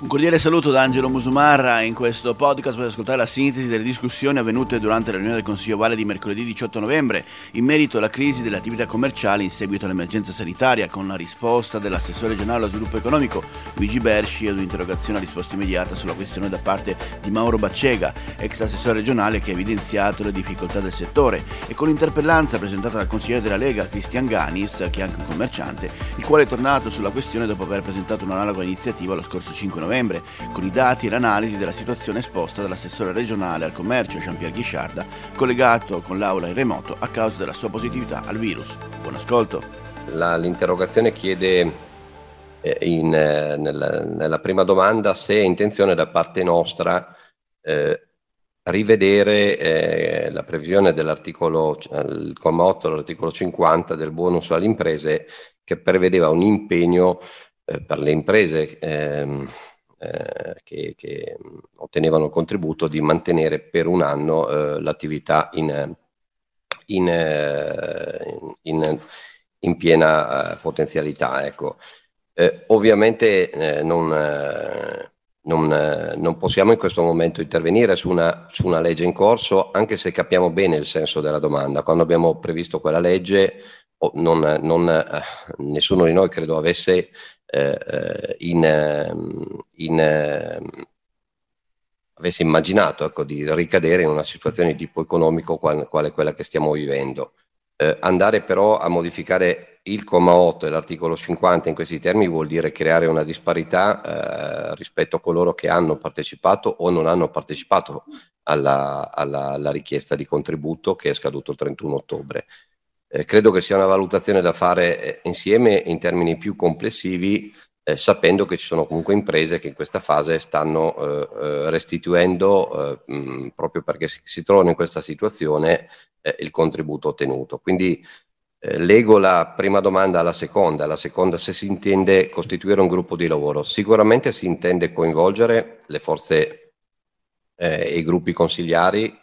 Un cordiale saluto da Angelo Musumarra. In questo podcast potete ascoltare la sintesi delle discussioni avvenute durante la riunione del Consiglio Vale di mercoledì 18 novembre. In merito alla crisi delle attività commerciali in seguito all'emergenza sanitaria, con la risposta dell'assessore regionale allo sviluppo economico Luigi Bersci ad un'interrogazione a risposta immediata sulla questione da parte di Mauro Baccega, ex assessore regionale che ha evidenziato le difficoltà del settore, e con l'interpellanza presentata dal consigliere della Lega Cristian Ganis, che è anche un commerciante, il quale è tornato sulla questione dopo aver presentato un'analoga iniziativa lo scorso 5 novembre novembre, con i dati e l'analisi della situazione esposta dall'assessore regionale al commercio Jean-Pierre Ghisciarda, collegato con l'aula in remoto a causa della sua positività al virus. Buon ascolto. La, l'interrogazione chiede eh, in, eh, nella, nella, prima domanda se è intenzione da parte nostra eh, rivedere eh, la previsione dell'articolo, il comma 8 dell'articolo 50 del bonus alle imprese che prevedeva un impegno eh, per le imprese ehm, eh, che, che, ottenevano il contributo di mantenere per un anno eh, l'attività in, in, eh, in, in piena eh, potenzialità. Ecco. Ovviamente non, non, non, possiamo in questo momento intervenire su una, su una legge in corso, anche se capiamo bene il senso della domanda. Quando abbiamo previsto quella legge, non, non, nessuno di noi credo avesse eh, eh, in, ehm, in, ehm, avesse immaginato ecco, di ricadere in una situazione di tipo economico quale, quale quella che stiamo vivendo. Eh, andare però a modificare il comma 8 e l'articolo 50 in questi termini vuol dire creare una disparità eh, rispetto a coloro che hanno partecipato o non hanno partecipato alla, alla, alla richiesta di contributo che è scaduto il 31 ottobre. Eh, credo che sia una valutazione da fare eh, insieme in termini più complessivi, eh, sapendo che ci sono comunque imprese che in questa fase stanno eh, eh, restituendo, mh, mm, proprio perché si, si, trovano in questa situazione, il contributo ottenuto. Quindi lego la prima domanda alla seconda. La seconda, se si intende costituire un gruppo di lavoro. Sicuramente si intende coinvolgere le forze e i gruppi consigliari,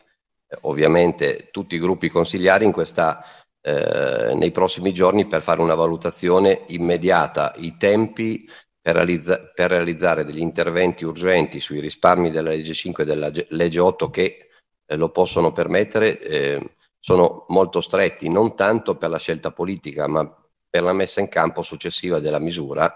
ovviamente tutti i gruppi consigliari in questa eh, nei prossimi giorni per fare una valutazione immediata, i tempi per, realizza- per, realizzare degli interventi urgenti sui risparmi della legge 5 e della legge 8 che eh, lo possono permettere eh, sono molto stretti, non tanto per la scelta politica, ma per la messa in campo successiva della misura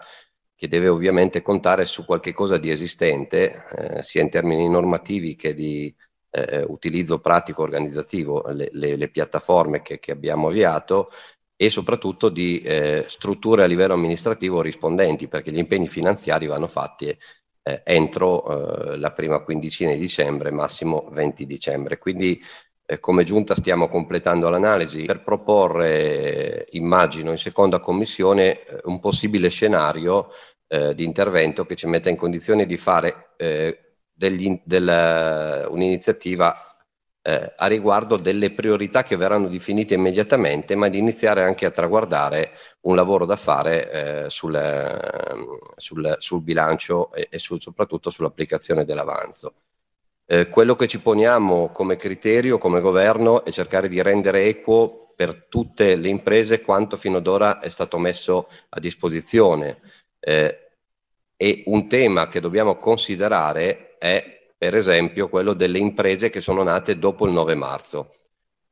che deve ovviamente contare su qualche cosa di esistente, eh, sia in termini normativi che di eh, utilizzo pratico organizzativo, le, le, le piattaforme che, che, abbiamo avviato e soprattutto di eh, strutture a livello amministrativo rispondenti, perché gli impegni finanziari vanno fatti eh, entro eh, la prima quindicina di dicembre, massimo 20 dicembre. Quindi eh, come giunta stiamo completando l'analisi per proporre, immagino, in seconda commissione eh, un possibile scenario di intervento che ci metta in condizione di fare un'iniziativa eh, a riguardo delle priorità che verranno definite immediatamente, ma di iniziare anche a traguardare un lavoro da fare eh, sul, sul, sul, bilancio e, e sul, soprattutto sull'applicazione dell'avanzo. Eh, quello che ci poniamo come criterio, come governo, è cercare di rendere equo per tutte le imprese quanto fino ad ora è stato messo a disposizione. Eh, e un tema che dobbiamo considerare è per esempio quello delle imprese che sono nate dopo il 9 marzo.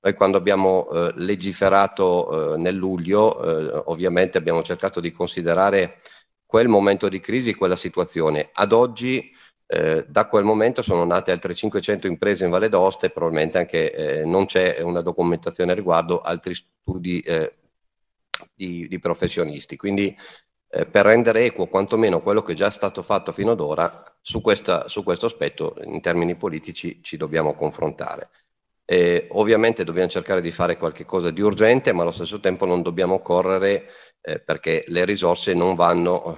Noi quando abbiamo eh, legiferato eh, nel luglio, eh, ovviamente abbiamo cercato di considerare quel momento di crisi, quella situazione. Ad oggi, eh, da quel momento sono nate altre 500 imprese in Valle d'Aosta e probabilmente anche eh, non c'è una documentazione riguardo, altri studi eh, di, di professionisti. Quindi per rendere equo quantomeno quello che è già stato fatto fino ad ora, su, questa, su questo aspetto in termini politici ci dobbiamo confrontare. Eh, ovviamente dobbiamo cercare di fare qualcosa di urgente, ma allo stesso tempo non dobbiamo correre eh, perché le risorse non vanno,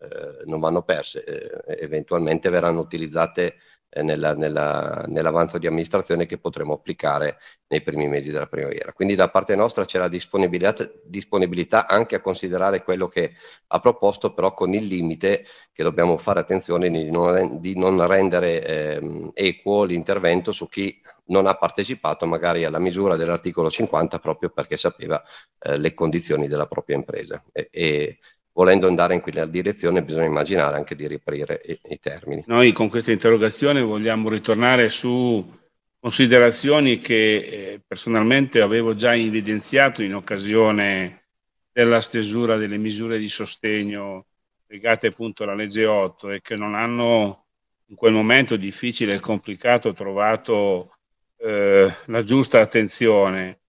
eh, non vanno perse, eh, eventualmente verranno utilizzate nella, nella, nell'avanzo di amministrazione che potremo applicare nei primi mesi della primavera. Quindi da parte nostra c'è la disponibilità, disponibilità anche a considerare quello che ha proposto, però con il limite che dobbiamo fare attenzione di non, di non rendere eh, equo l'intervento su chi non ha partecipato magari alla misura dell'articolo 50 proprio perché sapeva eh, le condizioni della propria impresa. E, e volendo andare in quella direzione bisogna immaginare anche di riaprire i, i termini. Noi con questa interrogazione vogliamo ritornare su considerazioni che eh, personalmente avevo già evidenziato in occasione della stesura delle misure di sostegno legate appunto alla legge 8 e che non hanno in quel momento difficile e complicato trovato eh, la giusta attenzione.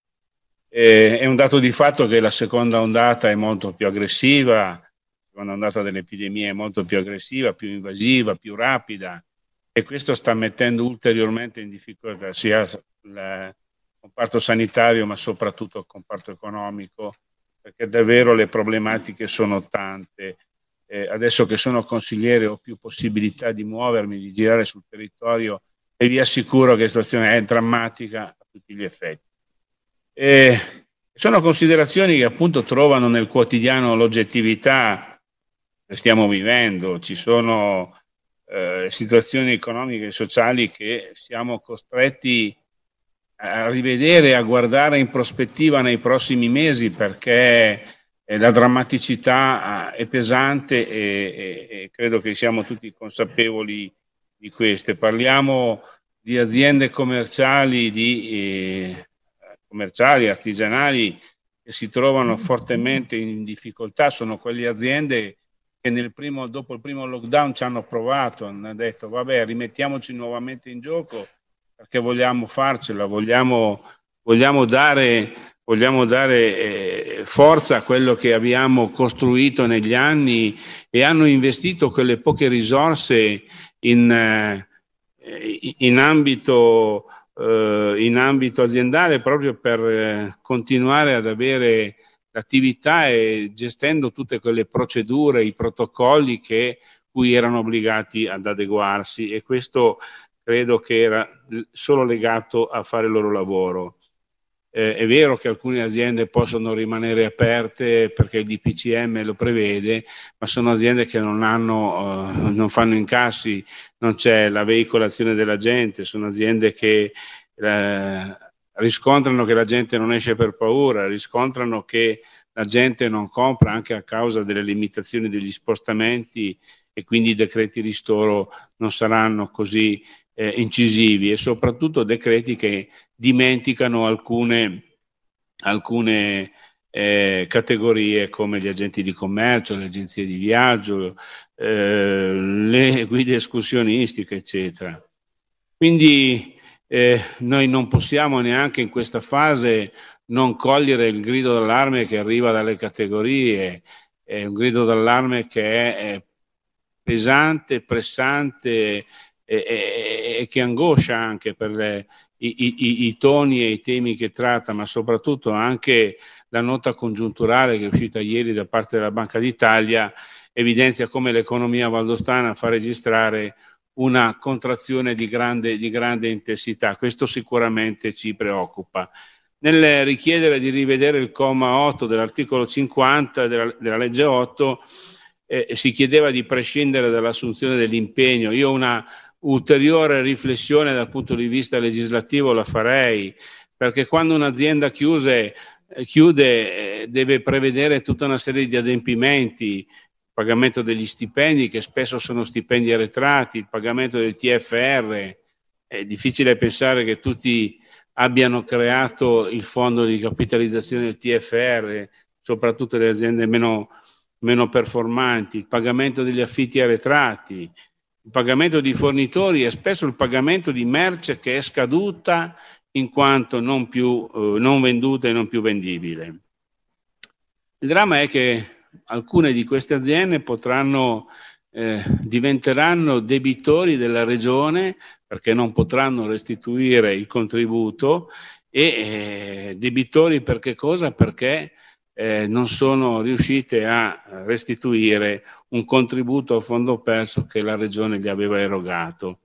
E, è un dato di fatto che la seconda ondata è molto più aggressiva, la seconda ondata dell'epidemia è molto più aggressiva, più invasiva, più rapida e questo sta mettendo ulteriormente in difficoltà sia il comparto sanitario ma soprattutto il comparto economico perché davvero le problematiche sono tante. Eh, adesso che sono consigliere ho più possibilità di muovermi, di girare sul territorio e vi assicuro che la situazione è drammatica a tutti gli effetti. E sono considerazioni che appunto trovano nel quotidiano l'oggettività che stiamo vivendo, ci sono eh, situazioni economiche e sociali che siamo costretti a rivedere, a guardare in prospettiva nei prossimi mesi perché eh, la drammaticità eh, è pesante e, e, e, credo che siamo tutti consapevoli di queste. Parliamo di aziende commerciali, di, eh, commerciali, artigianali che si trovano fortemente in difficoltà, sono quelle aziende che primo, dopo il primo lockdown ci hanno provato, hanno detto vabbè rimettiamoci nuovamente in gioco perché vogliamo farcela, vogliamo, vogliamo dare, vogliamo dare eh, forza a quello che abbiamo costruito negli anni e hanno investito quelle poche risorse in, eh, in, ambito, in ambito, aziendale proprio per eh, continuare ad avere l'attività e gestendo tutte quelle procedure, i protocolli che cui erano obbligati ad adeguarsi e questo credo che era solo legato a fare il loro lavoro. Eh, è vero che alcune aziende possono rimanere aperte perché il DPCM lo prevede, ma sono aziende che non, hanno, uh, non fanno incassi, non c'è la veicolazione della gente, sono aziende che uh, riscontrano che la gente non esce per paura, riscontrano che la gente non compra anche a causa delle limitazioni degli spostamenti e quindi i decreti ristoro non saranno così eh, incisivi e soprattutto decreti che dimenticano alcune, alcune eh, categorie come gli agenti di commercio, le agenzie di viaggio, eh, le guide escursionistiche, eccetera. Quindi eh, noi non possiamo neanche in questa fase non cogliere il grido d'allarme che arriva dalle categorie, è un grido d'allarme che è, è pesante, pressante e, e, che angoscia anche per le, i, i, i, toni e i temi che tratta, ma soprattutto anche la nota congiunturale che è uscita ieri da parte della Banca d'Italia evidenzia come l'economia valdostana fa registrare una contrazione di grande, di grande intensità. Questo sicuramente ci preoccupa. Nel richiedere di rivedere il comma 8 dell'articolo 50 della, della legge 8 eh, si chiedeva di prescindere dall'assunzione dell'impegno. Io una ulteriore riflessione dal punto di vista legislativo la farei, perché quando un'azienda chiuse, eh, chiude eh, deve prevedere tutta una serie di adempimenti, il pagamento degli stipendi, che spesso sono stipendi arretrati, il pagamento del TFR. È difficile pensare che tutti abbiano creato il fondo di capitalizzazione del TFR, soprattutto le aziende meno, meno performanti, il pagamento degli affitti arretrati, il pagamento di fornitori e spesso il pagamento di merce che è scaduta in quanto non, più, eh, non venduta e non più vendibile. Il dramma è che alcune di queste aziende potranno, eh, diventeranno debitori della regione perché non potranno restituire il contributo e eh, debitori per cosa? Perché eh, non sono riuscite a restituire un contributo a fondo perso che la regione gli aveva erogato.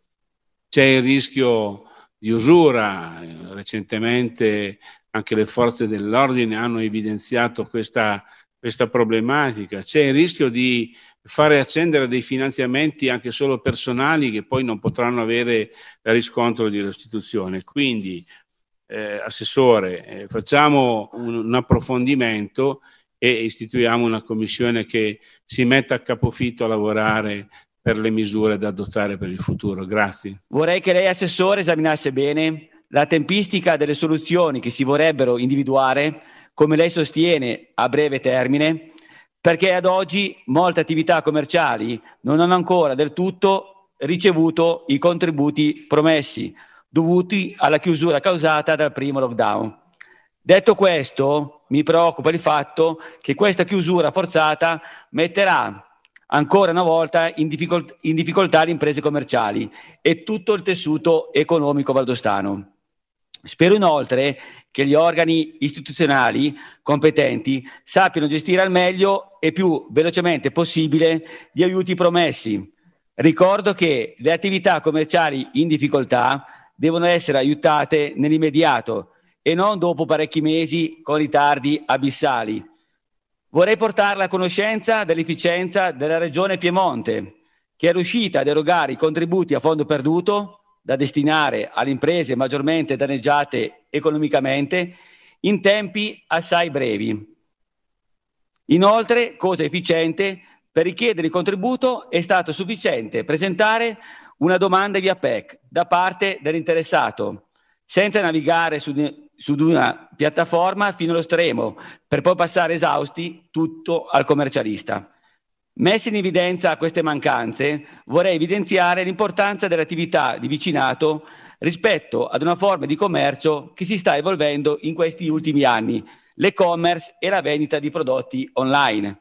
C'è il rischio di usura, recentemente anche le forze dell'ordine hanno evidenziato questa, questa problematica, c'è il rischio di fare accendere dei finanziamenti anche solo personali che poi non potranno avere riscontro di restituzione. Quindi eh, assessore, eh, facciamo un, un, approfondimento e istituiamo una commissione che si metta a capofitto a lavorare per le misure da adottare per il futuro. Grazie. Vorrei che lei, Assessore, esaminasse bene la tempistica delle soluzioni che si vorrebbero individuare, come lei sostiene, a breve termine, perché ad oggi molte attività commerciali non hanno ancora del tutto ricevuto i contributi promessi, dovuti alla chiusura causata dal primo lockdown. Detto questo, mi preoccupa il fatto che questa chiusura forzata metterà ancora una volta in, difficolt- in difficoltà le imprese commerciali e tutto il tessuto economico valdostano. Spero inoltre che gli organi istituzionali competenti sappiano gestire al meglio e più velocemente possibile gli aiuti promessi. Ricordo che le attività commerciali in difficoltà devono essere aiutate nell'immediato e non dopo parecchi mesi con ritardi abissali. Vorrei portarla a conoscenza dell'efficienza della Regione Piemonte, che è riuscita ad erogare i contributi a fondo perduto da destinare alle imprese maggiormente danneggiate economicamente in tempi assai brevi. Inoltre, cosa efficiente, per richiedere il contributo è stato sufficiente presentare una domanda via PEC da parte dell'interessato, senza navigare su, su una piattaforma fino allo stremo, per poi passare esausti tutto al commercialista. Messe in evidenza queste mancanze, vorrei evidenziare l'importanza dell'attività di vicinato rispetto ad una forma di commercio che si sta evolvendo in questi ultimi anni, l'e-commerce e la vendita di prodotti online.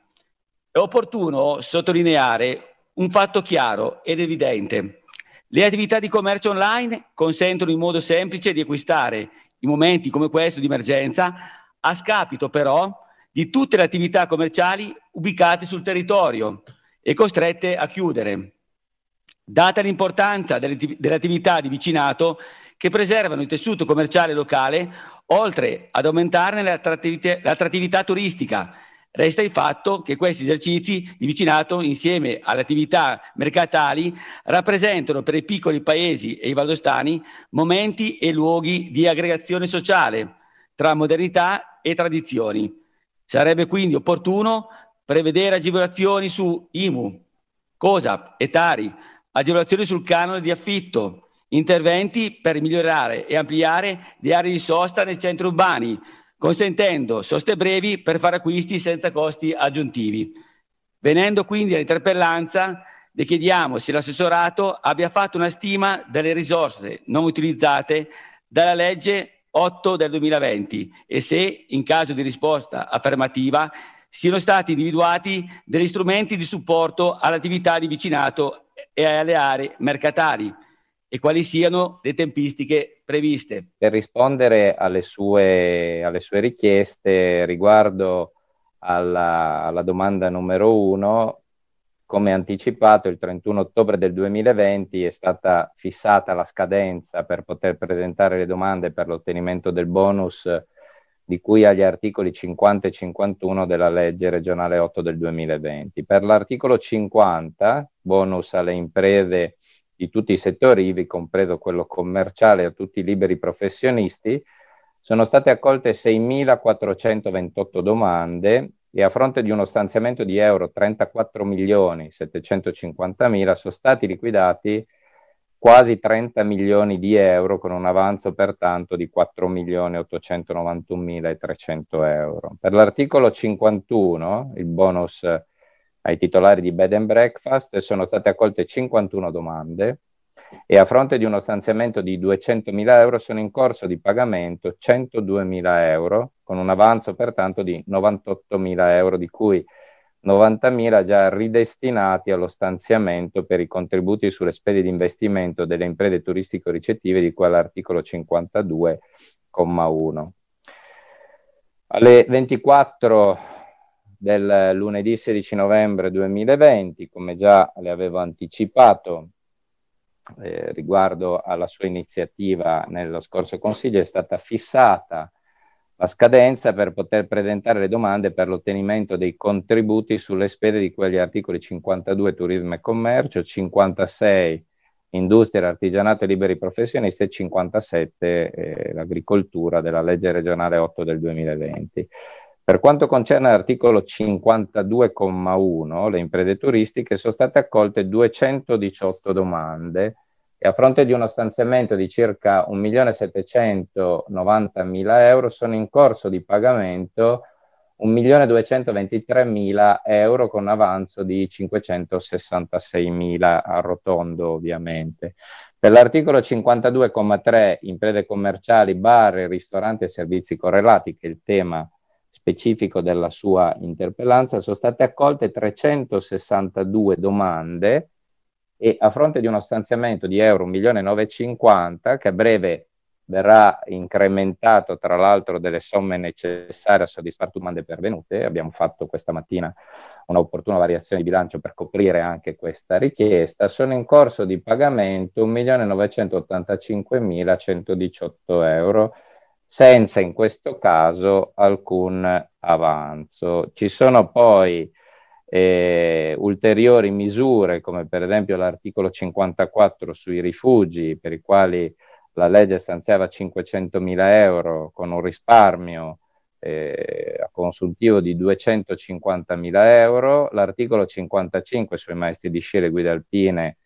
È opportuno sottolineare un fatto chiaro ed evidente. Le attività di commercio online consentono in modo semplice di acquistare in momenti come questo di emergenza, a scapito però di tutte le attività commerciali ubicate sul territorio e costrette a chiudere. Data l'importanza delle, attività di vicinato che preservano il tessuto commerciale locale, oltre ad aumentarne l'attrattività, l'attrattività turistica, Resta il fatto che questi esercizi di vicinato, insieme alle attività mercatali, rappresentano per i piccoli paesi e i valdostani momenti e luoghi di aggregazione sociale tra modernità e tradizioni, Sarebbe quindi opportuno prevedere agevolazioni su IMU, COSAP e TARI, agevolazioni sul canone di affitto, interventi per migliorare e ampliare le aree di sosta nei centri urbani, consentendo soste brevi per fare acquisti senza costi aggiuntivi. Venendo quindi all'interpellanza, le chiediamo se l'assessorato abbia fatto una stima delle risorse non utilizzate dalla legge 8 del 2020 e se, in caso di risposta affermativa, siano stati individuati degli strumenti di supporto all'attività di vicinato e alle aree mercatali e quali siano le tempistiche previste. Per rispondere alle sue, alle sue richieste riguardo alla, alla domanda numero uno, come anticipato, il 31 ottobre del 2020 è stata fissata la scadenza per poter presentare le domande per l'ottenimento del bonus di cui agli articoli 50 e 51 della legge regionale 8 del 2020. Per l'articolo 50, bonus alle imprese di tutti i settori, ivi compreso quello commerciale a tutti i liberi professionisti, sono state accolte 6.428 domande e a fronte di uno stanziamento di euro 34 milioni 750 mila sono stati liquidati quasi 30 milioni di euro con un avanzo pertanto di 4 milioni 891 mila e 300 euro. Per l'articolo 51, il bonus ai titolari di bed and breakfast, sono state accolte 51 domande e a fronte di uno stanziamento di 200.000 euro sono in corso di pagamento 102.000 euro, con un avanzo pertanto di 98.000 euro, di cui 90.000 già ridestinati allo stanziamento per i contributi sulle spese di investimento delle imprese turistico-ricettive di cui all'articolo 52,1. Alle 24 del lunedì 16 novembre 2020, come già le avevo anticipato, eh, riguardo alla sua iniziativa nello scorso Consiglio è stata fissata la scadenza per poter presentare le domande per l'ottenimento dei contributi sulle spese di quegli articoli 52 turismo e commercio, 56 industria, artigianato e liberi professionisti e 57 eh, l'agricoltura della legge regionale 8 del 2020. Per quanto concerne l'articolo 52,1, le imprese turistiche, sono state accolte 218 domande e a fronte di uno stanziamento di circa 1.790.000 euro sono in corso di pagamento 1.223.000 euro con avanzo di 566.000 arrotondo ovviamente. Per l'articolo 52,3 imprese commerciali, bar, ristoranti e servizi correlati, che è il tema specifico della sua interpellanza, sono state accolte 362 domande e a fronte di uno stanziamento di euro 1.950.000 che a breve verrà incrementato tra l'altro delle somme necessarie a soddisfare domande pervenute. Abbiamo fatto questa mattina un'opportuna variazione di bilancio per coprire anche questa richiesta. Sono in corso di pagamento 1.985.118 euro senza in questo caso alcun avanzo. Ci sono poi eh, ulteriori misure, come per esempio l'articolo 54 sui rifugi, per i quali la legge stanziava 500.000 euro con un risparmio eh, a consultivo di 250.000 euro, l'articolo 55 sui maestri di sci e guide alpine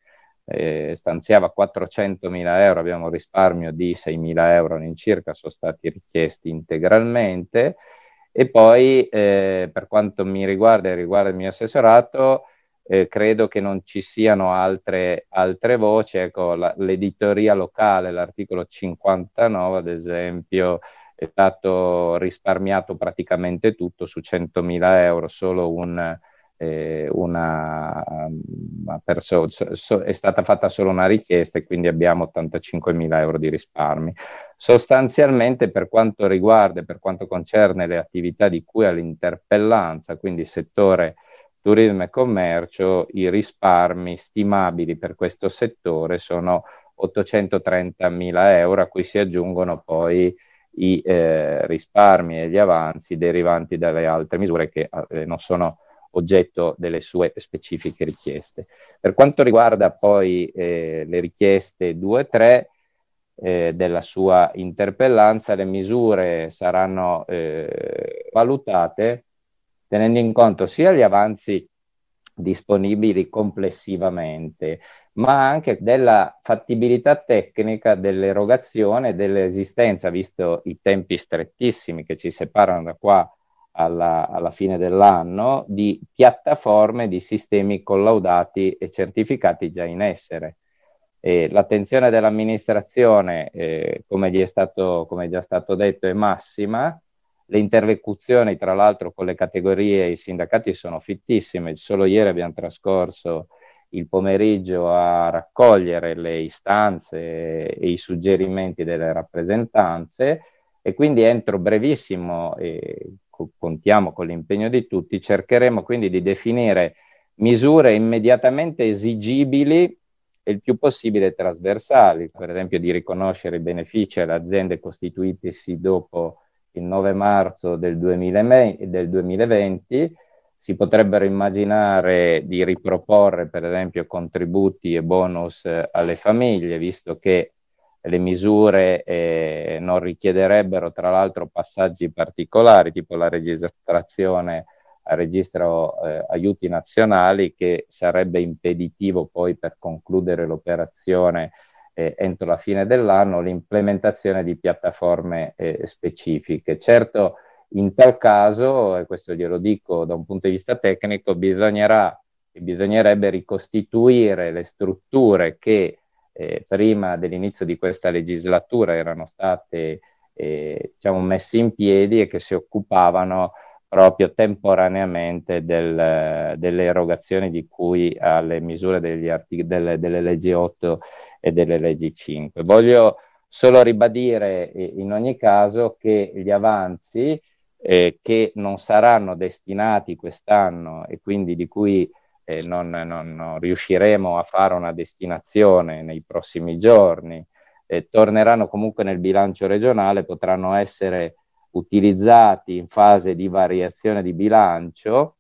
eh, stanziava 400.000 euro, abbiamo un risparmio di 6.000 euro all'incirca, sono stati richiesti integralmente. E poi, eh, per quanto mi riguarda e riguarda il mio assessorato, eh, credo che non ci siano altre, altre voci. Ecco, la, l'editoria locale, l'articolo 59, ad esempio, è stato risparmiato praticamente tutto su 100.000 euro, solo un una, una perso- so, è stata fatta solo una richiesta e quindi abbiamo 85 mila euro di risparmi. Sostanzialmente per quanto riguarda per quanto concerne le attività di cui all'interpellanza, quindi settore turismo e commercio, i risparmi stimabili per questo settore sono 830 mila euro a cui si aggiungono poi i eh, risparmi e gli avanzi derivanti dalle altre misure che eh, non sono oggetto delle sue specifiche richieste. Per quanto riguarda poi eh, le richieste 2 e 3 eh, della sua interpellanza, le misure saranno eh, valutate tenendo in conto sia gli avanzi disponibili complessivamente, ma anche della fattibilità tecnica dell'erogazione dell'esistenza, visto i tempi strettissimi che ci separano da qua alla, alla, fine dell'anno di piattaforme di sistemi collaudati e certificati già in essere. E l'attenzione dell'amministrazione, eh, come, è stato, come è già stato detto, è massima. Le interlocuzioni, tra l'altro, con le categorie e i sindacati sono fittissime. Solo ieri abbiamo trascorso il pomeriggio a raccogliere le istanze e i suggerimenti delle rappresentanze e quindi entro brevissimo, eh, contiamo con l'impegno di tutti, cercheremo quindi di definire misure immediatamente esigibili e il più possibile trasversali, per esempio di riconoscere i benefici alle aziende costituitesi dopo il 9 marzo del, 2020, del 2020 si potrebbero immaginare di riproporre per esempio contributi e bonus alle famiglie, visto che le misure eh, non richiederebbero tra l'altro passaggi particolari, tipo la registrazione al registro eh, aiuti nazionali, che sarebbe impeditivo poi per concludere l'operazione eh, entro la fine dell'anno, l'implementazione di piattaforme eh, specifiche. Certo, in tal caso, e questo glielo dico da un punto di vista tecnico, bisognerà bisognerebbe ricostituire le strutture che eh, prima dell'inizio di questa legislatura erano state eh, diciamo, messe in piedi e che si occupavano proprio temporaneamente del, delle erogazioni di cui alle misure artic- delle, delle, leggi 8 e delle leggi 5. Voglio solo ribadire eh, in ogni caso che gli avanzi eh, che non saranno destinati quest'anno e quindi di cui eh, non, non, non, riusciremo a fare una destinazione nei prossimi giorni, eh, torneranno comunque nel bilancio regionale, potranno essere utilizzati in fase di variazione di bilancio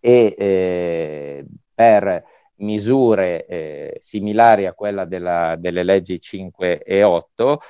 e eh, per misure eh, similari a quella della, delle leggi 5 e 8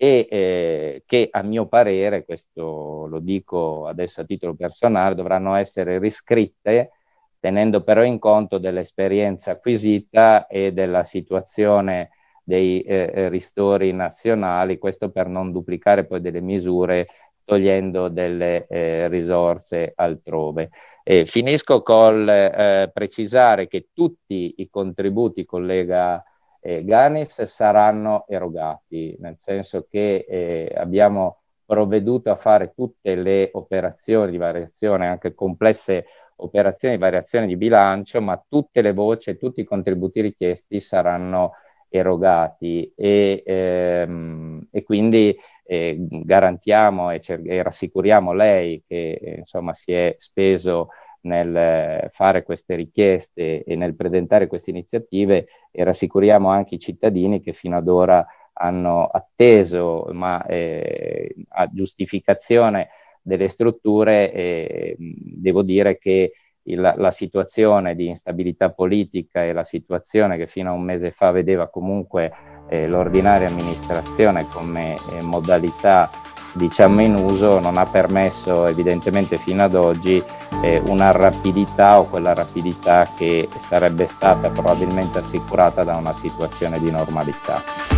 e eh, che a mio parere, questo lo dico adesso a titolo personale, dovranno essere riscritte tenendo però in conto dell'esperienza acquisita e della situazione dei eh, eh ristori nazionali, questo per non duplicare poi delle misure togliendo delle eh, risorse altrove. E finisco col eh, precisare che tutti i contributi, collega eh, Ganis, saranno erogati, nel senso che eh, abbiamo provveduto a fare tutte le operazioni di variazione, anche complesse operazioni di variazione di bilancio, ma tutte le voci, tutti i contributi richiesti saranno erogati e, ehm, e quindi eh, garantiamo e, cer- e, rassicuriamo lei che eh, insomma si è speso nel fare queste richieste e nel presentare queste iniziative e rassicuriamo anche i cittadini che fino ad ora hanno atteso, ma eh, a giustificazione delle strutture, eh, devo dire che il, la situazione di instabilità politica e la situazione che fino a un mese fa vedeva comunque eh, l'ordinaria amministrazione come eh, modalità diciamo in uso non ha permesso evidentemente fino ad oggi eh, una rapidità o quella rapidità che sarebbe stata probabilmente assicurata da una situazione di normalità.